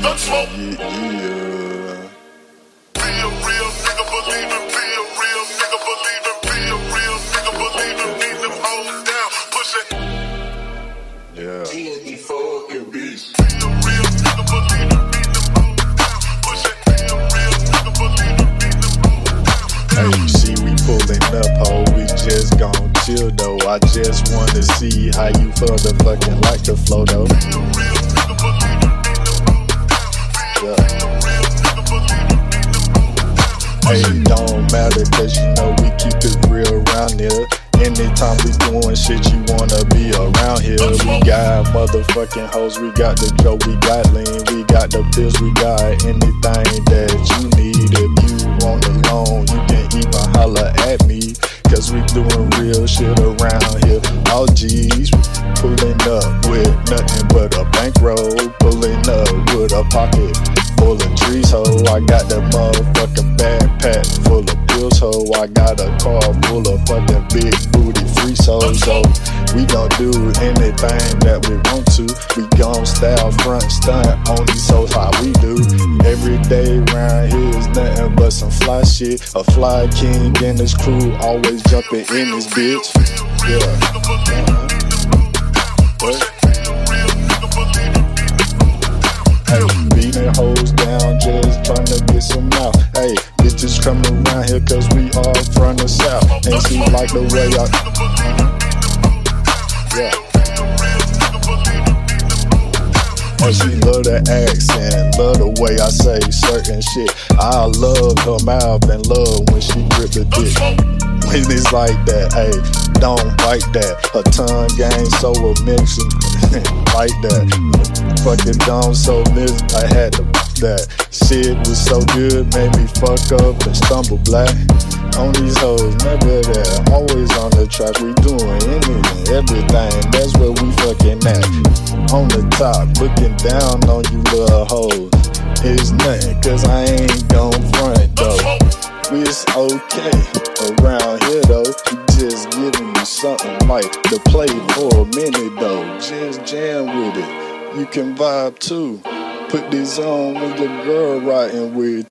Yeah. yeah. Be a real nigga, believe it. Be a real nigga, believe it. Be a real nigga, believe it. Need them hoes down. Push it. Yeah. TNT fucking beast. Hey, see we pulling up, ho, we just gon' chill though. I just wanna see how you fucking like the flow though. Hey, don't matter, cause you know we keep it real around here. Anytime we doing shit, you wanna be around here. We got motherfucking hoes, we got the dope, we got lean, we got the pills, we got anything that you need. If you want a loan, you can even holler at me. Cause we doing real shit around here. All G's pulling up with nothing but a bankroll. Pulling up with a pocket full of trees, ho. I got a car full of fucking big booty free souls, so we gon' do anything that we want to. We gon' style front stunt on these hoes how we do. Every day round here is nothing but some fly shit. A fly king and his crew always jumping in this bitch. Yeah. What? Hey, beating hoes down, just trying to get some out. Hey, bitches around here cause we all from the south. And she like the way I. Yeah. And she love the accent, love the way I say certain shit. I love her mouth and love when she grip the dick when it's like that. Hey, don't bite that. Her tongue game so amazing, like that. Fucking don't so miss. I had to that. Shit was so good, made me fuck up and stumble black. On these hoes, never there. Always on the track, we doing anything, everything. That's where we fucking at. On the top, looking down on you little hoes. It's nothing, cause I ain't gon' front though. It's okay around here though. You Just giving me something like to play for a minute though. Just jam with it. You can vibe too. Put this on with your girl riding with